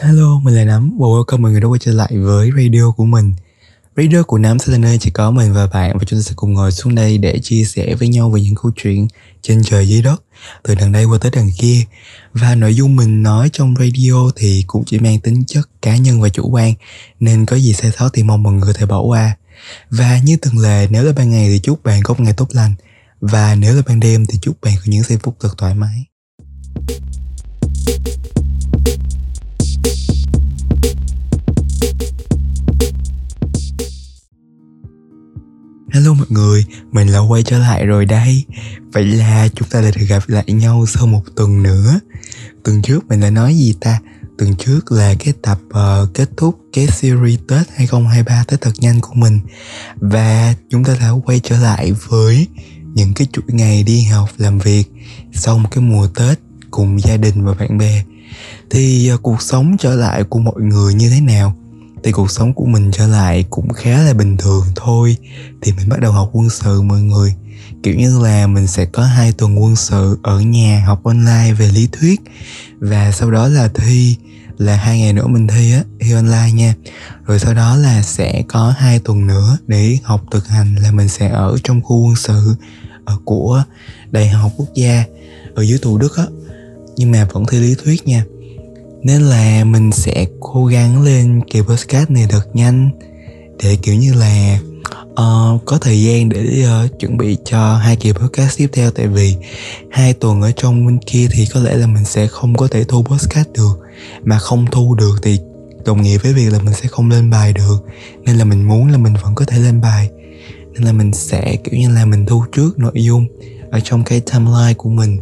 Hello, mình là Nắm và welcome mọi người đã quay trở lại với radio của mình. Radio của Nắm sẽ là nơi chỉ có mình và bạn và chúng ta sẽ cùng ngồi xuống đây để chia sẻ với nhau về những câu chuyện trên trời dưới đất từ đằng đây qua tới đằng kia. Và nội dung mình nói trong radio thì cũng chỉ mang tính chất cá nhân và chủ quan nên có gì sai sót thì mong mọi người có thể bỏ qua. Và như từng lệ nếu là ban ngày thì chúc bạn có một ngày tốt lành. Và nếu là ban đêm thì chúc bạn có những giây phút thật thoải mái. Hello mọi người, mình là quay trở lại rồi đây Vậy là chúng ta lại được gặp lại nhau sau một tuần nữa Tuần trước mình đã nói gì ta? Tuần trước là cái tập uh, kết thúc cái series Tết 2023 Tết thật nhanh của mình Và chúng ta đã quay trở lại với những cái chuỗi ngày đi học làm việc Sau một cái mùa Tết cùng gia đình và bạn bè Thì uh, cuộc sống trở lại của mọi người như thế nào? Thì cuộc sống của mình trở lại cũng khá là bình thường thôi. Thì mình bắt đầu học quân sự mọi người. Kiểu như là mình sẽ có hai tuần quân sự ở nhà học online về lý thuyết. Và sau đó là thi, là hai ngày nữa mình thi á, thi online nha. Rồi sau đó là sẽ có hai tuần nữa để học thực hành là mình sẽ ở trong khu quân sự ở của đại học quốc gia ở dưới thủ đức á. Nhưng mà vẫn thi lý thuyết nha nên là mình sẽ cố gắng lên kỳ podcast này thật nhanh. Để kiểu như là uh, có thời gian để uh, chuẩn bị cho hai kỳ podcast tiếp theo. Tại vì hai tuần ở trong bên kia thì có lẽ là mình sẽ không có thể thu podcast được. Mà không thu được thì đồng nghĩa với việc là mình sẽ không lên bài được. Nên là mình muốn là mình vẫn có thể lên bài. Nên là mình sẽ kiểu như là mình thu trước nội dung ở trong cái timeline của mình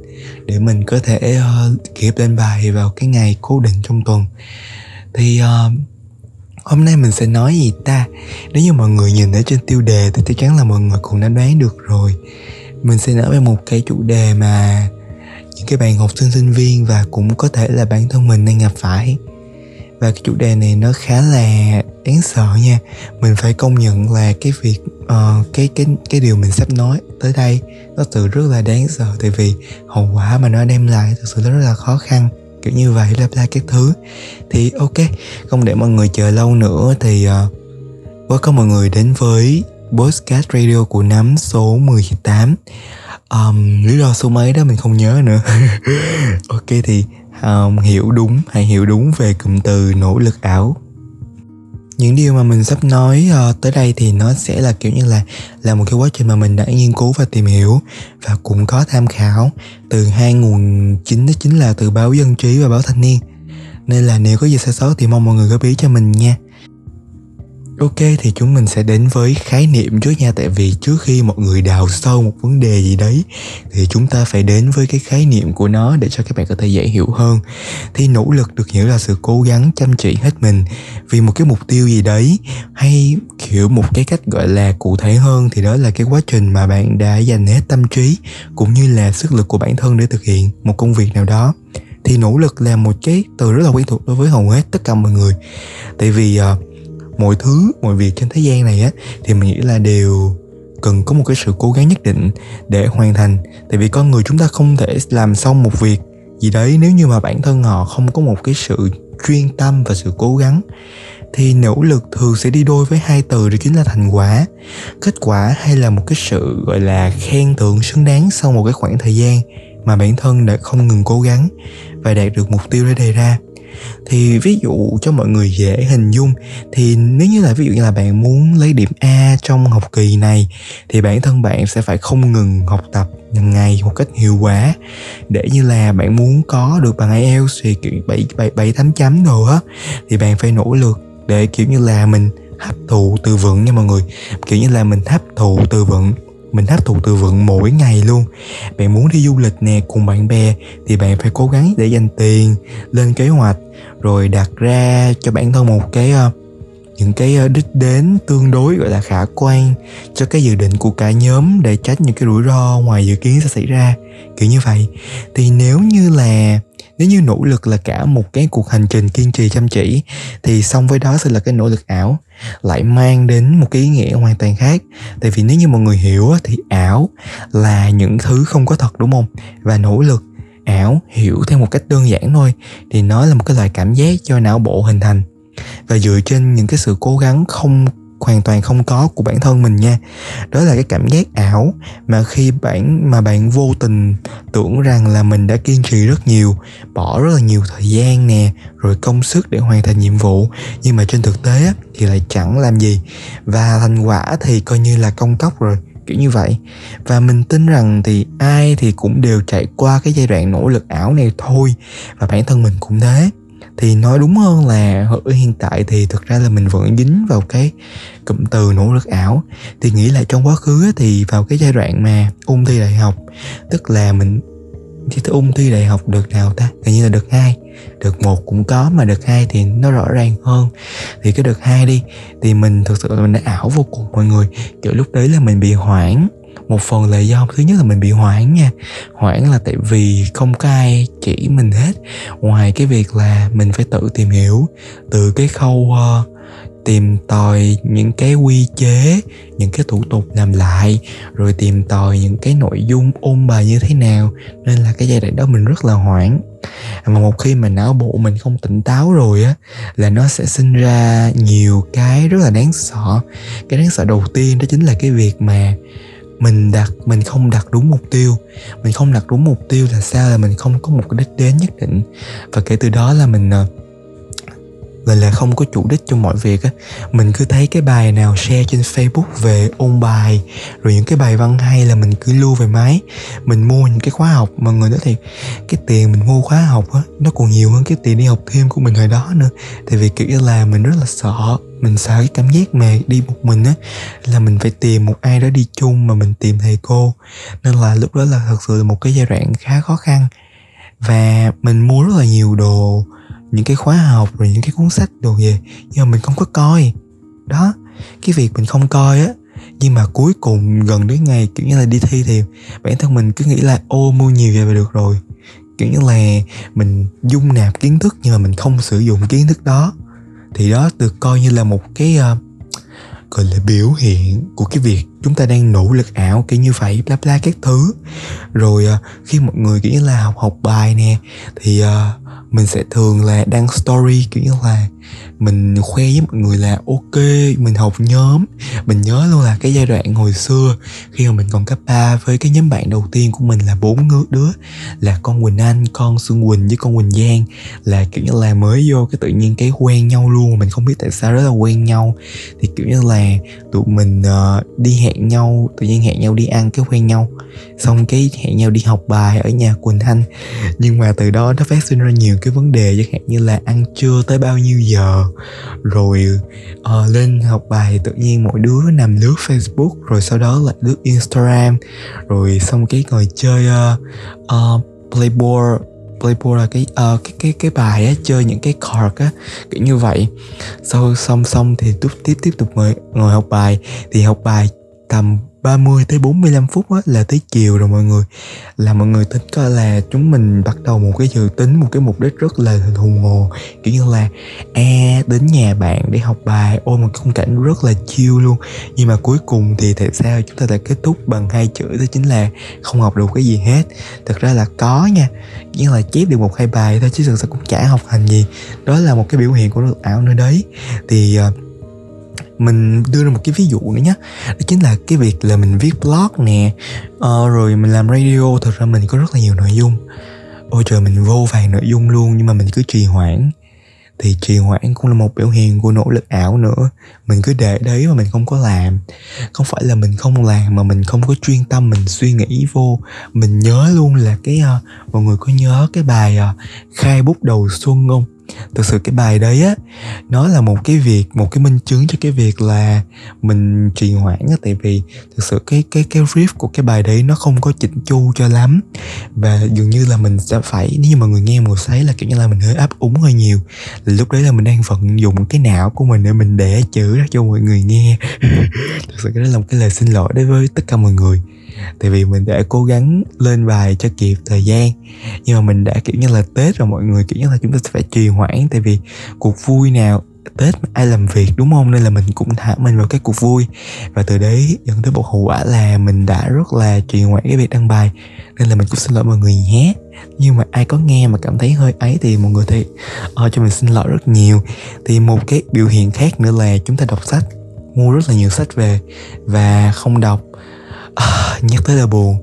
để mình có thể uh, kịp lên bài vào cái ngày cố định trong tuần. Thì uh, hôm nay mình sẽ nói gì ta? Nếu như mọi người nhìn ở trên tiêu đề thì chắc chắn là mọi người cũng đã đoán được rồi. Mình sẽ nói về một cái chủ đề mà những cái bạn học sinh sinh viên và cũng có thể là bản thân mình đang gặp phải và cái chủ đề này nó khá là đáng sợ nha. Mình phải công nhận là cái việc uh, cái cái cái điều mình sắp nói tới đây nó tự rất là đáng sợ. Tại vì hậu quả mà nó đem lại thực sự rất là khó khăn kiểu như vậy bla bla các thứ. Thì ok không để mọi người chờ lâu nữa thì uh, có mọi người đến với podcast radio của nắm số 18 um, lý do số mấy đó mình không nhớ nữa. Ok thì um, hiểu đúng hãy hiểu đúng về cụm từ nỗ lực ảo. Những điều mà mình sắp nói uh, tới đây thì nó sẽ là kiểu như là là một cái quá trình mà mình đã nghiên cứu và tìm hiểu và cũng có tham khảo từ hai nguồn chính đó chính là từ báo dân trí và báo thanh niên. Nên là nếu có gì sai sót thì mong mọi người góp ý cho mình nha. Ok thì chúng mình sẽ đến với khái niệm trước nha. Tại vì trước khi mọi người đào sâu một vấn đề gì đấy Thì chúng ta phải đến với cái khái niệm của nó Để cho các bạn có thể dễ hiểu hơn. Thì nỗ lực được hiểu là sự cố gắng chăm chỉ hết mình Vì một cái mục tiêu gì đấy Hay kiểu một cái cách gọi là cụ thể hơn Thì đó là cái quá trình mà bạn đã dành hết tâm trí Cũng như là sức lực của bản thân để thực hiện một công việc nào đó. Thì nỗ lực là một cái từ rất là quen thuộc đối với hầu hết tất cả mọi người. Tại vì uh, mọi thứ, mọi việc trên thế gian này á, thì mình nghĩ là đều cần có một cái sự cố gắng nhất định để hoàn thành. Tại vì con người chúng ta không thể làm xong một việc gì đấy nếu như mà bản thân họ không có một cái sự chuyên tâm và sự cố gắng. Thì nỗ lực thường sẽ đi đôi với hai từ, đó chính là thành quả. Kết quả hay là một cái sự, gọi là, khen thưởng xứng đáng sau một cái khoảng thời gian mà bản thân đã không ngừng cố gắng và đạt được mục tiêu đã đề ra thì ví dụ cho mọi người dễ hình dung, thì nếu như là ví dụ như là bạn muốn lấy điểm A trong học kỳ này, thì bản thân bạn sẽ phải không ngừng học tập hàng ngày một cách hiệu quả. Để như là bạn muốn có được bằng IELTS thì kiểu bảy bảy bảy tám chấm đồ á, thì bạn phải nỗ lực để kiểu như là mình hấp thụ từ vựng nha mọi người. Kiểu như là mình hấp thụ từ vựng mình hấp thụ từ vựng mỗi ngày luôn. Bạn muốn đi du lịch nè, cùng bạn bè, thì bạn phải cố gắng để dành tiền lên kế hoạch, rồi đặt ra cho bản thân một cái ờ, những cái ờ, đích đến tương đối, gọi là, khả quan cho cái dự định của cả nhóm để tránh những cái rủi ro ngoài dự kiến sẽ xảy ra. Kiểu như vậy. Thì nếu như là nếu như nỗ lực là cả một cái cuộc hành trình kiên trì chăm chỉ, thì song với đó sẽ là cái nỗ lực ảo, lại mang đến một cái ý nghĩa hoàn toàn khác. Tại vì nếu như mọi người hiểu thì ảo là những thứ không có thật, đúng không? Và nỗ lực ảo hiểu theo một cách đơn giản thôi, thì nó là một cái loại cảm giác cho não bộ hình thành. Và dựa trên những cái sự cố gắng không hoàn toàn không có của bản thân mình nha. Đó là cái cảm giác ảo mà khi bạn mà bạn vô tình tưởng rằng là mình đã kiên trì rất nhiều, bỏ rất là nhiều thời gian nè, rồi công sức để hoàn thành nhiệm vụ. Nhưng mà trên thực tế thì lại chẳng làm gì. Và thành quả thì coi như là công cốc rồi, kiểu như vậy. Và mình tin rằng thì ai thì cũng đều trải qua cái giai đoạn nỗ lực ảo này thôi. Và bản thân mình cũng thế thì nói đúng hơn là ở hiện tại thì thực ra là mình vẫn dính vào cái cụm từ nỗ lực ảo. Thì nghĩ lại trong quá khứ thì vào cái giai đoạn mà ung thi đại học, tức là mình thì tôi thi đại học được nào ta? Tự như là được hai, được một cũng có mà được hai thì nó rõ ràng hơn. Thì cái được hai đi, thì mình thực sự là mình đã ảo vô cùng, mọi người. Kiểu lúc đấy là mình bị hoảng một phần là do thứ nhất là mình bị hoảng nha. Hoảng là tại vì không có ai chỉ mình hết. Ngoài cái việc là mình phải tự tìm hiểu từ cái khâu uh, tìm tòi những cái quy chế những cái thủ tục làm lại rồi tìm tòi những cái nội dung ôn bài như thế nào. Nên là cái giai đoạn đó mình rất là hoảng mà một khi mà não bộ mình không tỉnh táo rồi á là nó sẽ sinh ra nhiều cái rất là đáng sợ. Cái đáng sợ đầu tiên đó chính là cái việc mà mình đặt mình không đặt đúng mục tiêu. Mình không đặt đúng mục tiêu là sao là mình không có một cái đích đến nhất định. Và kể từ đó là mình uh, gọi là không có chủ đích cho mọi việc á. Mình cứ thấy cái bài nào share trên facebook về ôn bài, rồi những cái bài văn hay là mình cứ lưu về máy. Mình mua những cái khóa học mà người nói thì cái tiền mình mua khóa học á, nó còn nhiều hơn cái tiền đi học thêm của mình hồi đó nữa. Tại vì, kiểu là, mình rất là sợ, mình sợ cái cảm giác mà đi một mình á, là mình phải tìm một ai đó đi chung mà mình tìm thầy cô. Nên là lúc đó là thật sự là một cái giai đoạn khá khó khăn. Và mình mua rất là nhiều đồ những cái khóa học rồi những cái cuốn sách đồ gì nhưng mà mình không có coi. Đó cái việc mình không coi á nhưng mà cuối cùng gần đến ngày kiểu như là đi thi thì bản thân mình cứ nghĩ là ô mua nhiều về là được rồi. Kiểu như là mình dung nạp kiến thức nhưng mà mình không sử dụng kiến thức đó. Thì đó được coi như là một cái uh, gọi là biểu hiện của cái việc chúng ta đang nỗ lực ảo kiểu như vậy bla bla các thứ. Rồi uh, khi mọi người kiểu như là học học bài nè thì uh, mình sẽ thường là đăng story kiểu như là mình khoe với mọi người là ok mình học nhóm. Mình nhớ luôn là cái giai đoạn hồi xưa khi mà mình còn cấp 3 với cái nhóm bạn đầu tiên của mình là bốn đứa là con Quỳnh Anh con Xuân Quỳnh với con Quỳnh Giang. Là kiểu như là mới vô cái tự nhiên cái quen nhau luôn mình không biết tại sao rất là quen nhau. Thì kiểu như là tụi mình uh, đi hẹn nhau tự nhiên hẹn nhau đi ăn cái quen nhau. Xong cái hẹn nhau đi học bài ở nhà Quỳnh Anh. Nhưng mà từ đó nó phát sinh ra nhiều cái vấn đề chẳng hạn như là ăn trưa tới bao nhiêu giờ rồi uh, lên học bài tự nhiên mỗi đứa nằm lướt Facebook rồi sau đó lại lướt Instagram. Rồi xong cái ngồi chơi ờ, ờ, uh, uh, Playboy Playboy là cái uh, cái cái cái bài á chơi những cái card á kiểu như vậy. Sau xong xong thì tiếp tiếp tiếp tục ngồi ngồi học bài. Thì học bài tầm 30 tới 45 phút á, là tới chiều rồi mọi người. Là mọi người tính coi là chúng mình bắt đầu một cái dự tính một cái mục đích rất là thù hồ. Kiểu như là a đến nhà bạn để học bài. Ôi một khung cảnh rất là chill luôn. Nhưng mà cuối cùng thì tại sao chúng ta lại kết thúc bằng hai chữ đó chính là không học được cái gì hết. Thật ra là có nha. Chỉ là chép được một hai bài thôi chứ thực sự cũng chả học hành gì. Đó là một cái biểu hiện của được ảo nơi đấy. Thì uh, mình đưa ra một cái ví dụ nữa nhé đó chính là cái việc là mình viết blog nè uh, rồi mình làm radio thật ra mình có rất là nhiều nội dung. Ôi trời mình vô vàng nội dung luôn nhưng mà mình cứ trì hoãn. Thì trì hoãn cũng là một biểu hiện của nỗ lực ảo nữa. Mình cứ để đấy mà mình không có làm. Không phải là mình không làm mà mình không có chuyên tâm mình suy nghĩ vô. Mình nhớ luôn là cái uh, mọi người có nhớ cái bài uh, khai bút đầu xuân không? Thực sự cái bài đấy á, nó là một cái việc, một cái minh chứng cho cái việc là mình trì hoãn á. Tại vì thực sự cái cái cái riff của cái bài đấy nó không có chỉnh chu cho lắm. Và dường như là mình sẽ phải, nếu như mà người nghe một sấy là kiểu như là mình hơi áp úng hơi nhiều. Là lúc đấy là mình đang vận dụng cái não của mình để mình để chữ ra cho mọi người nghe. Thực sự cái đó là một cái lời xin lỗi đối với tất cả mọi người tại vì mình đã cố gắng lên bài cho kịp thời gian. Nhưng mà mình đã kiểu như là tết rồi mọi người kiểu như là chúng ta sẽ phải trì hoãn. Tại vì cuộc vui nào tết ai làm việc đúng không? Nên là mình cũng thả mình vào cái cuộc vui. Và từ đấy dẫn tới một hậu quả là mình đã rất là trì hoãn cái việc đăng bài. Nên là mình cũng xin lỗi mọi người nhé. Nhưng mà ai có nghe mà cảm thấy hơi ấy thì mọi người thì uh, cho mình xin lỗi rất nhiều. Thì một cái biểu hiện khác nữa là chúng ta đọc sách mua rất là nhiều sách về và không đọc à, nhắc tới là buồn.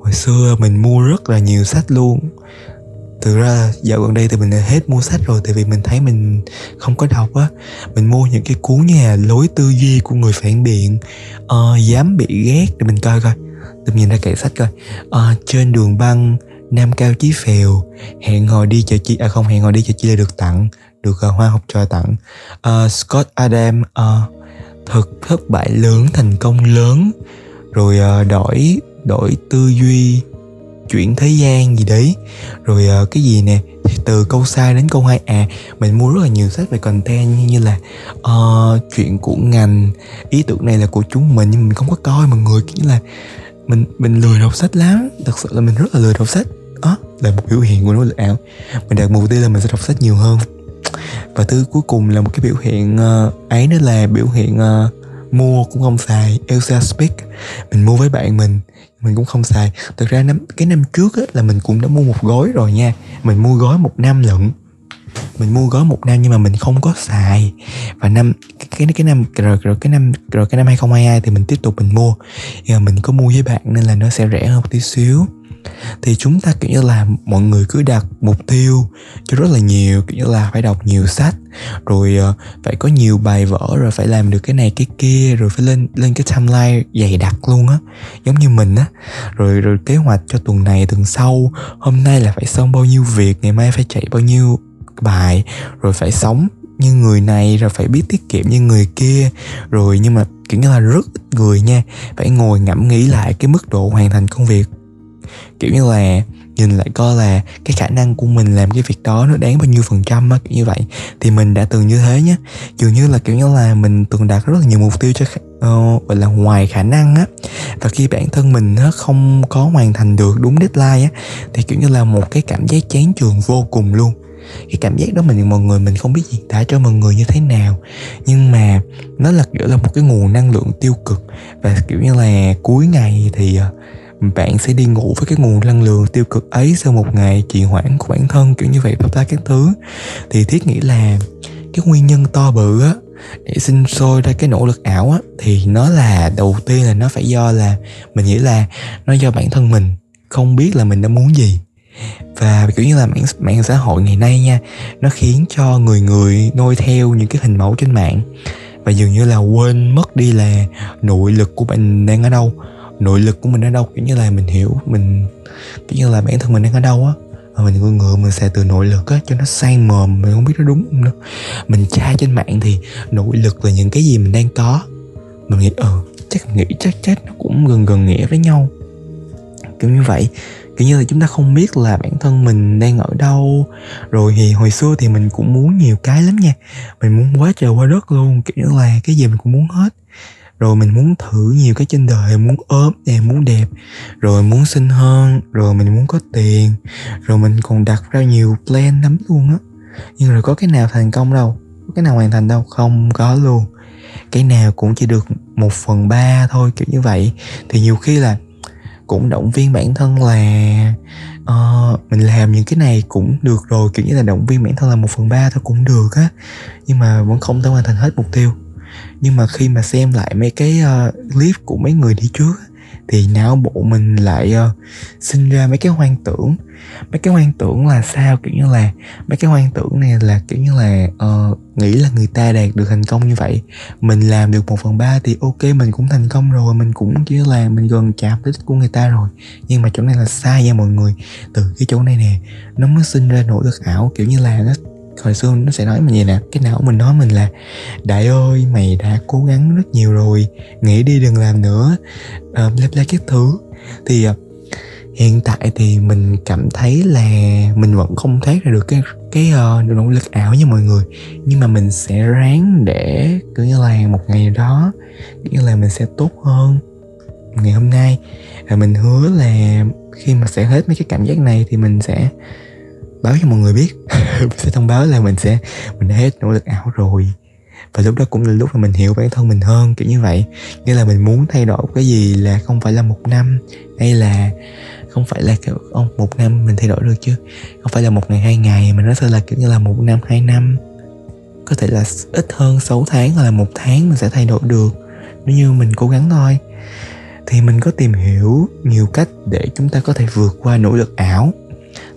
Hồi xưa mình mua rất là nhiều sách luôn. Thực ra dạo gần đây thì mình đã hết mua sách rồi tại vì mình thấy mình không có đọc á. Mình mua những cái cuốn như là lối tư duy của người phản biện. Uh, dám bị ghét để mình coi coi. Tôi nhìn ra kệ sách coi. Uh, trên đường băng nam cao chí phèo. Hẹn hò đi chợ chị à không hẹn hò đi chợ chị là được tặng. Được uh, hoa học trò tặng. Uh, Scott Adam uh, thực thất bại lớn thành công lớn rồi ờ, đổi đổi tư duy chuyển thế gian gì đấy. Rồi ờ, cái gì nè? Thì từ câu sai đến câu hai à mình mua rất là nhiều sách về content như, như là uh, chuyện của ngành ý tưởng này là của chúng mình nhưng mình không có coi mọi người kiểu là mình mình lười đọc sách lắm. Thật sự là mình rất là lười đọc sách. Đó là một biểu hiện của nỗ lực ảo. Mình đặt mục tiêu là mình sẽ đọc sách nhiều hơn. Và thứ cuối cùng là một cái biểu hiện uh, ấy đó là biểu hiện uh, mua cũng không xài Elsa Speak. Mình mua với bạn mình mình cũng không xài. Thực ra năm cái năm trước á, là mình cũng đã mua một gói rồi nha. Mình mua gói một năm lận. Mình mua gói một năm nhưng mà mình không có xài. Và năm cái cái năm rồi, rồi cái năm rồi cái năm 2022 thì mình tiếp tục mình mua. Nhưng mà mình có mua với bạn nên là nó sẽ rẻ hơn một tí xíu thì chúng ta kiểu như là mọi người cứ đặt mục tiêu cho rất là nhiều kiểu như là phải đọc nhiều sách rồi uh, phải có nhiều bài vở rồi phải làm được cái này cái kia rồi phải lên lên cái timeline dày đặc luôn á giống như mình á. Rồi rồi kế hoạch cho tuần này tuần sau hôm nay là phải xong bao nhiêu việc ngày mai phải chạy bao nhiêu bài rồi phải sống như người này rồi phải biết tiết kiệm như người kia. Rồi nhưng mà kiểu như là rất ít người nha phải ngồi ngẫm nghĩ lại cái mức độ hoàn thành công việc kiểu như là nhìn lại coi là cái khả năng của mình làm cái việc đó nó đáng bao nhiêu phần trăm á kiểu như vậy. Thì mình đã từng như thế nhé dường như là kiểu như là mình từng đạt rất là nhiều mục tiêu cho uh, gọi là ngoài khả năng á. Và khi bản thân mình nó không có hoàn thành được đúng deadline á thì kiểu như là một cái cảm giác chán trường vô cùng luôn. Cái cảm giác đó mình mọi người mình không biết diễn tả cho mọi người như thế nào. Nhưng mà nó là kiểu là một cái nguồn năng lượng tiêu cực. Và kiểu như là cuối ngày thì uh, bạn sẽ đi ngủ với cái nguồn năng lượng tiêu cực ấy sau một ngày trì hoãn của bản thân, kiểu như vậy tất cả các thứ. Thì thiết nghĩ là cái nguyên nhân to bự á, để sinh sôi ra cái nỗ lực ảo á, thì nó là, đầu tiên là nó phải do là mình nghĩ là nó do bản thân mình, không biết là mình đã muốn gì. Và kiểu như là mạng mạng xã hội ngày nay nha, nó khiến cho người người noi theo những cái hình mẫu trên mạng. Và dường như là quên mất đi là nội lực của mình đang ở đâu nội lực của mình ở đâu? Kiểu như là mình hiểu, mình, kiểu như là bản thân mình đang ở đâu á. Mà mình ngựa ngựa mình xài từ nội lực á, cho nó sang mồm, mình không biết nó đúng không nữa. Mình tra trên mạng thì nội lực là những cái gì mình đang có. Mình nghĩ ờ chắc nghĩ, chắc chắc nó cũng gần gần nghĩa với nhau. Kiểu như vậy. Kiểu như là chúng ta không biết là bản thân mình đang ở đâu. Rồi thì hồi xưa thì mình cũng muốn nhiều cái lắm nha. Mình muốn quá trời, quá đất luôn. Kiểu như là cái gì mình cũng muốn hết rồi mình muốn thử nhiều cái trên đời muốn ốm nè muốn đẹp. Rồi muốn xinh hơn rồi mình muốn có tiền. Rồi mình còn đặt ra nhiều plan lắm luôn á. Nhưng rồi có cái nào thành công đâu? Có cái nào hoàn thành đâu? Không có luôn. Cái nào cũng chỉ được một phần ba thôi kiểu như vậy. Thì nhiều khi là cũng động viên bản thân là uh, mình làm những cái này cũng được rồi. Kiểu như là động viên bản thân là một phần ba thôi cũng được á. Nhưng mà vẫn không thể hoàn thành hết mục tiêu nhưng mà khi mà xem lại mấy cái uh, clip của mấy người đi trước thì não bộ mình lại uh, sinh ra mấy cái hoang tưởng. Mấy cái hoang tưởng là sao? Kiểu như là mấy cái hoang tưởng này là kiểu như là uh, nghĩ là người ta đạt được thành công như vậy. Mình làm được một phần ba thì ok mình cũng thành công rồi mình cũng chỉ là mình gần chạm tới đích của người ta rồi. Nhưng mà chỗ này là sai nha mọi người. Từ cái chỗ này nè nó mới sinh ra nỗi lực ảo kiểu như là nó hồi xưa nó sẽ nói mình vậy nè cái não mình nói mình là đại ơi mày đã cố gắng rất nhiều rồi nghĩ đi đừng làm nữa. Uh, bla bla các thứ. Thì uh, hiện tại thì mình cảm thấy là mình vẫn không thoát ra được cái cái uh, nỗ lực ảo như mọi người. Nhưng mà mình sẽ ráng để cứ như là một ngày đó kiểu như là mình sẽ tốt hơn ngày hôm nay. Và mình hứa là khi mà sẽ hết mấy cái cảm giác này thì mình sẽ báo cho mọi người biết. Mình sẽ thông báo là mình sẽ, mình đã hết nỗ lực ảo rồi. Và lúc đó cũng là lúc mà mình hiểu bản thân mình hơn, kiểu như vậy. Nghĩa là mình muốn thay đổi cái gì là không phải là một năm. Hay là không phải là kiểu ông một năm mình thay đổi được chứ. Không phải là một ngày, hai ngày, mà nó sẽ là kiểu như là một năm, hai năm. Có thể là ít hơn 6 tháng hoặc là một tháng mình sẽ thay đổi được. Nếu như mình cố gắng thôi. Thì mình có tìm hiểu nhiều cách để chúng ta có thể vượt qua nỗ lực ảo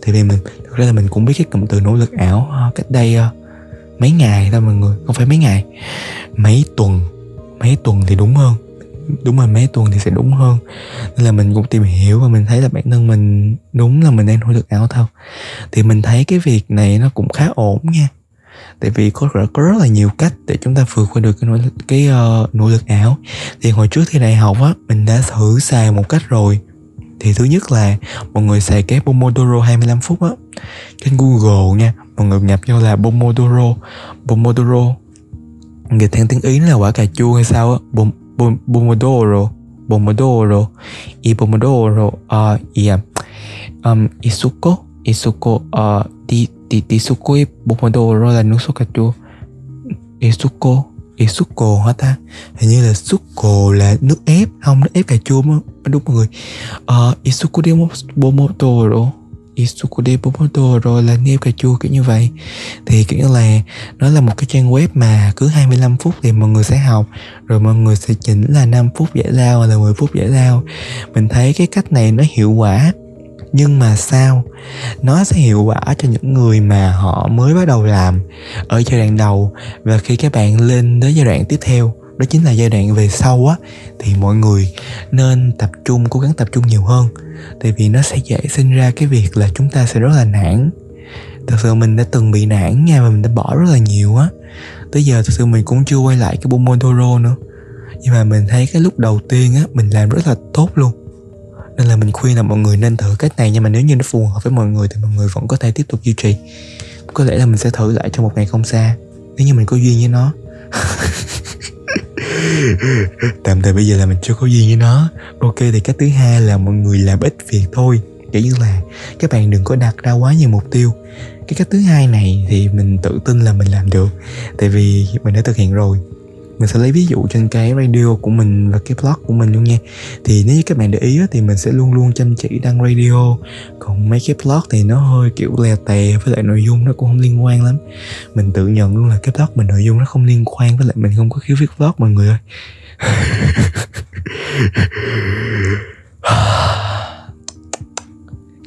thì vì mình thực ra là mình cũng biết cái cụm từ nỗ lực ảo ờ, cách đây uh, mấy ngày thôi mọi người không phải mấy ngày mấy tuần mấy tuần thì đúng hơn. Đúng rồi mấy tuần thì sẽ đúng hơn. Nên là mình cũng tìm hiểu và mình thấy là bản thân mình đúng là mình đang nỗ lực ảo thôi. Thì mình thấy cái việc này nó cũng khá ổn nha. Tại vì có rất, có rất là nhiều cách để chúng ta vượt qua được cái nỗ lực cái uh, nỗ lực ảo. Thì hồi trước thi đại học á mình đã thử xài một cách rồi thì thứ nhất là mọi người xài cái Pomodoro 25 phút á. Trên Google nha mọi người nhập vô là Pomodoro. Pomodoro. Người theo tiếng Ý là quả cà chua hay sao á? Bom, bom, Pomodoro. Pomodoro. Y Pomodoro ờ, uh, yeah. um, à, Isuko. Isuko ờ, uh, di di di suko Pomodoro là nước sốt cà chua. Isuko. Isuko hả ta? Hình như là suko là nước ép. Không nước ép cà chua mà đúng mọi người. Uh, Isuko de Pomodoro Isukude Pomodoro là nêm cà chua kiểu như vậy. Thì kiểu như là nó là một cái trang web mà cứ 25 phút thì mọi người sẽ học. Rồi mọi người sẽ chỉnh là 5 phút giải lao hoặc là 10 phút giải lao. Mình thấy cái cách này nó hiệu quả nhưng mà sao? Nó sẽ hiệu quả cho những người mà họ mới bắt đầu làm ở giai đoạn đầu. Và khi các bạn lên đến giai đoạn tiếp theo, đó chính là giai đoạn về sau á, thì mọi người nên tập trung, cố gắng tập trung nhiều hơn. Tại vì nó sẽ dễ sinh ra cái việc là chúng ta sẽ rất là nản. Thật sự mình đã từng bị nản nha và mình đã bỏ rất là nhiều á. Tới giờ thật sự mình cũng chưa quay lại cái Pomodoro nữa. Nhưng mà mình thấy cái lúc đầu tiên á, mình làm rất là tốt luôn nên là mình khuyên là mọi người nên thử cách này nhưng mà nếu như nó phù hợp với mọi người thì mọi người vẫn có thể tiếp tục duy trì. Có lẽ là mình sẽ thử lại trong một ngày không xa, nếu như mình có duyên với nó. Tạm thời bây giờ là mình chưa có duyên với nó. Ok, thì cách thứ hai là mọi người làm ít việc thôi. Kiểu như là, các bạn đừng có đặt ra quá nhiều mục tiêu. Cái cách thứ hai này thì mình tự tin là mình làm được. Tại vì mình đã thực hiện rồi mình sẽ lấy ví dụ trên cái radio của mình và cái blog của mình luôn nha. Thì nếu như các bạn để ý thì mình sẽ luôn luôn chăm chỉ đăng radio. Còn mấy cái blog thì nó hơi kiểu lè tè với lại nội dung nó cũng không liên quan lắm. Mình tự nhận luôn là cái blog mình nội dung nó không liên quan với lại mình không có khiếu viết blog, mọi người ơi.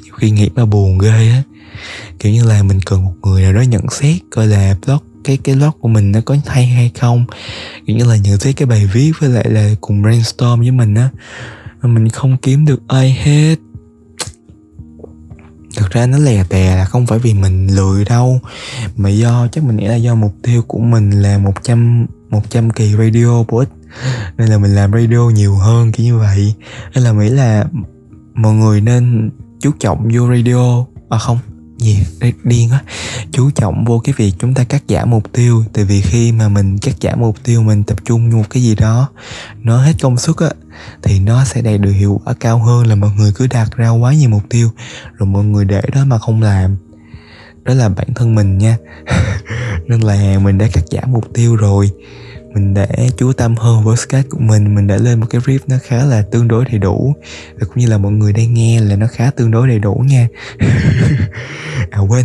Nhiều khi nghĩ mà buồn ghê á. Kiểu như là mình cần một người nào đó nhận xét coi là blog cái cái blog của mình nó có hay hay không. Kiểu như là nhận xét cái bài viết với lại là cùng brainstorm với mình á mình không kiếm được ai hết. Thực ra nó lè tè là không phải vì mình lười đâu, mà do, chắc mình nghĩ là do mục tiêu của mình là 100 100 kỳ radio bổ ích, nên là mình làm radio nhiều hơn, kiểu như vậy. Nên là nghĩ là mọi người nên chú trọng vô radio à không gì điên á. Chú trọng vô cái việc chúng ta cắt giảm mục tiêu, tại vì khi mà mình cắt giảm mục tiêu mình tập trung vô một cái gì đó, nó hết công suất á, thì nó sẽ đạt được hiệu quả cao hơn là mọi người cứ đặt ra quá nhiều mục tiêu, rồi mọi người để đó mà không làm. Đó là bản thân mình nha. Nên là mình đã cắt giảm mục tiêu rồi mình đã chú tâm hơn với podcast của mình mình đã lên một cái riff nó khá là tương đối đầy đủ. Và cũng như là mọi người đang nghe là nó khá tương đối đầy đủ nha. À quên.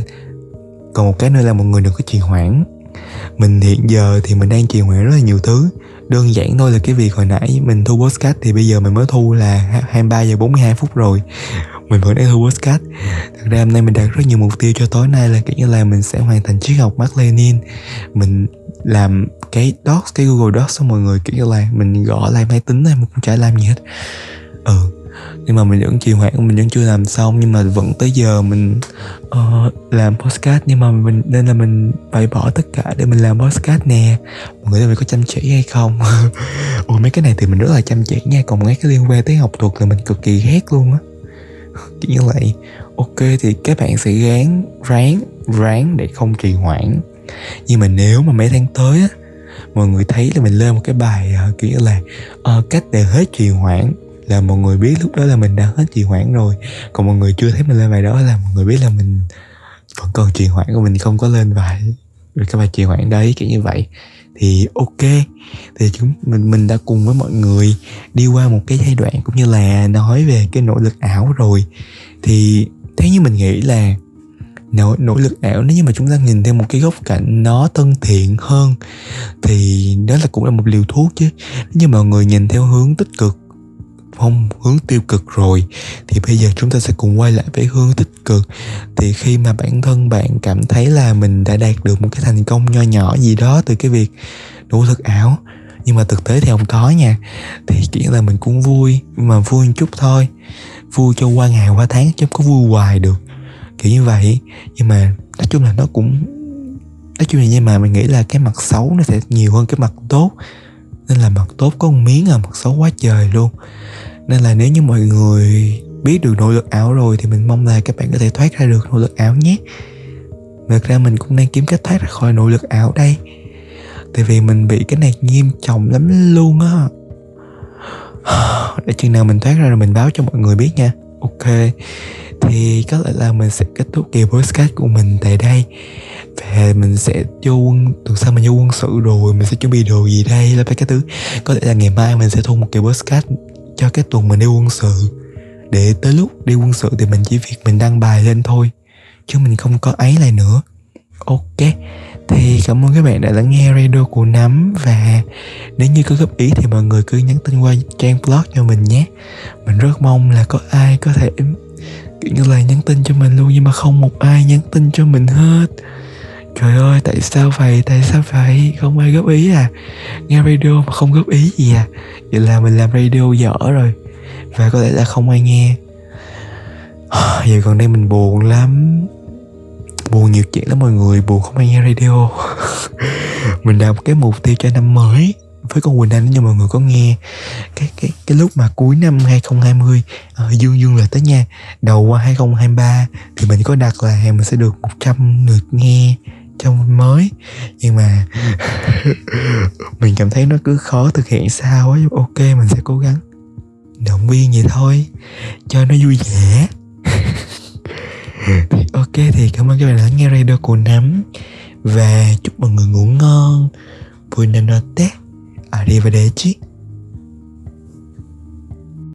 Còn một cái nữa là mọi người đừng có trì hoãn. Mình hiện giờ thì mình đang trì hoãn rất là nhiều thứ. Đơn giản thôi là cái việc hồi nãy mình thu podcast thì bây giờ mình mới thu là 23 giờ 42 phút rồi mình vẫn đang thu podcast thật ra hôm nay mình đặt rất nhiều mục tiêu cho tối nay là kiểu như là mình sẽ hoàn thành triết học Mark Lenin. Mình làm cái docs cái Google Docs cho mọi người kiểu như là mình gõ lại máy tính thôi mình cũng chả làm gì hết. Ừ nhưng mà mình vẫn trì hoãn mình vẫn chưa làm xong nhưng mà vẫn tới giờ mình uh, làm podcast. Nhưng mà mình nên là mình bày bỏ tất cả để mình làm podcast nè. Mọi người mình có chăm chỉ hay không? Ủa mấy cái này thì mình rất là chăm chỉ nha còn mấy cái liên quan tới học thuật là mình cực kỳ ghét luôn á kiểu như vậy ok thì các bạn sẽ ráng ráng ráng để không trì hoãn. Nhưng mà nếu mà mấy tháng tới á mọi người thấy là mình lên một cái bài uh, kiểu như là uh, cách để hết trì hoãn là mọi người biết lúc đó là mình đã hết trì hoãn rồi. Còn mọi người chưa thấy mình lên bài đó là mọi người biết là mình vẫn còn trì hoãn của mình không có lên bài rồi cái bài trì hoãn đấy kiểu như vậy thì ok thì chúng mình mình đã cùng với mọi người đi qua một cái giai đoạn cũng như là nói về cái nỗ lực ảo rồi. Thì thế như mình nghĩ là nỗ, nỗ lực ảo nếu như mà chúng ta nhìn theo một cái góc cạnh nó thân thiện hơn thì đó là cũng là một liều thuốc chứ. Nếu như mọi người nhìn theo hướng tích cực không hướng tiêu cực rồi. Thì bây giờ chúng ta sẽ cùng quay lại với hướng tích cực. Thì khi mà bản thân bạn cảm thấy là mình đã đạt được một cái thành công nho nhỏ gì đó từ cái việc đủ thực ảo, nhưng mà thực tế thì không có nha, thì kiểu là mình cũng vui, mà vui một chút thôi. Vui cho qua ngày, qua tháng, chứ không có vui hoài được. Kiểu như vậy. Nhưng mà nói chung là nó cũng, nói chung là nhưng mà mình nghĩ là cái mặt xấu nó sẽ nhiều hơn cái mặt tốt. Nên là mặt tốt có một miếng à mặt xấu quá trời luôn nên là nếu như mọi người biết được nội lực ảo rồi thì mình mong là các bạn có thể thoát ra được nội lực ảo nhé. Thực ra mình cũng đang kiếm cách thoát ra khỏi nội lực ảo đây. Tại vì mình bị cái này nghiêm trọng lắm luôn á. Để chừng nào mình thoát ra rồi mình báo cho mọi người biết nha. Ok, thì có lẽ là mình sẽ kết thúc kỳ podcast của mình tại đây. Và mình sẽ vô quân, tuần sau mình vô quân sự rồi, mình sẽ chuẩn bị đồ gì đây, là cái thứ. Có thể là ngày mai mình sẽ thu một kỳ podcast cho cái tuần mình đi quân sự. Để tới lúc đi quân sự thì mình chỉ việc mình đăng bài lên thôi, chứ mình không có ấy lại nữa. Ok, thì cảm ơn các bạn đã lắng nghe radio của nắm và nếu như có góp ý thì mọi người cứ nhắn tin qua trang blog cho mình nhé. Mình rất mong là có ai có thể, kiểu như là nhắn tin cho mình luôn nhưng mà không một ai nhắn tin cho mình hết trời ơi tại sao vậy? Tại sao vậy? Không ai góp ý à? Nghe radio mà không góp ý gì à? Vậy là mình làm radio dở rồi. Và có thể là không ai nghe. Giờ gần đây mình buồn lắm. Buồn nhiều chuyện lắm mọi người buồn không ai nghe radio. Mình đặt một cái mục tiêu cho năm mới với con Quỳnh Anh nhưng mọi người có nghe. Cái cái cái lúc mà cuối năm 2020 uh, ờ, dương dương là tới nha đầu qua 2023 thì mình có đặt là mình sẽ được 100 lượt nghe trong mới. Nhưng mà mình cảm thấy nó cứ khó thực hiện sao ấy ok mình sẽ cố gắng. Động viên vậy thôi cho nó vui vẻ. Thì ok thì cảm ơn các bạn đã nghe radio của nắm. Và chúc mọi người ngủ ngon. Buonanotte arrivederci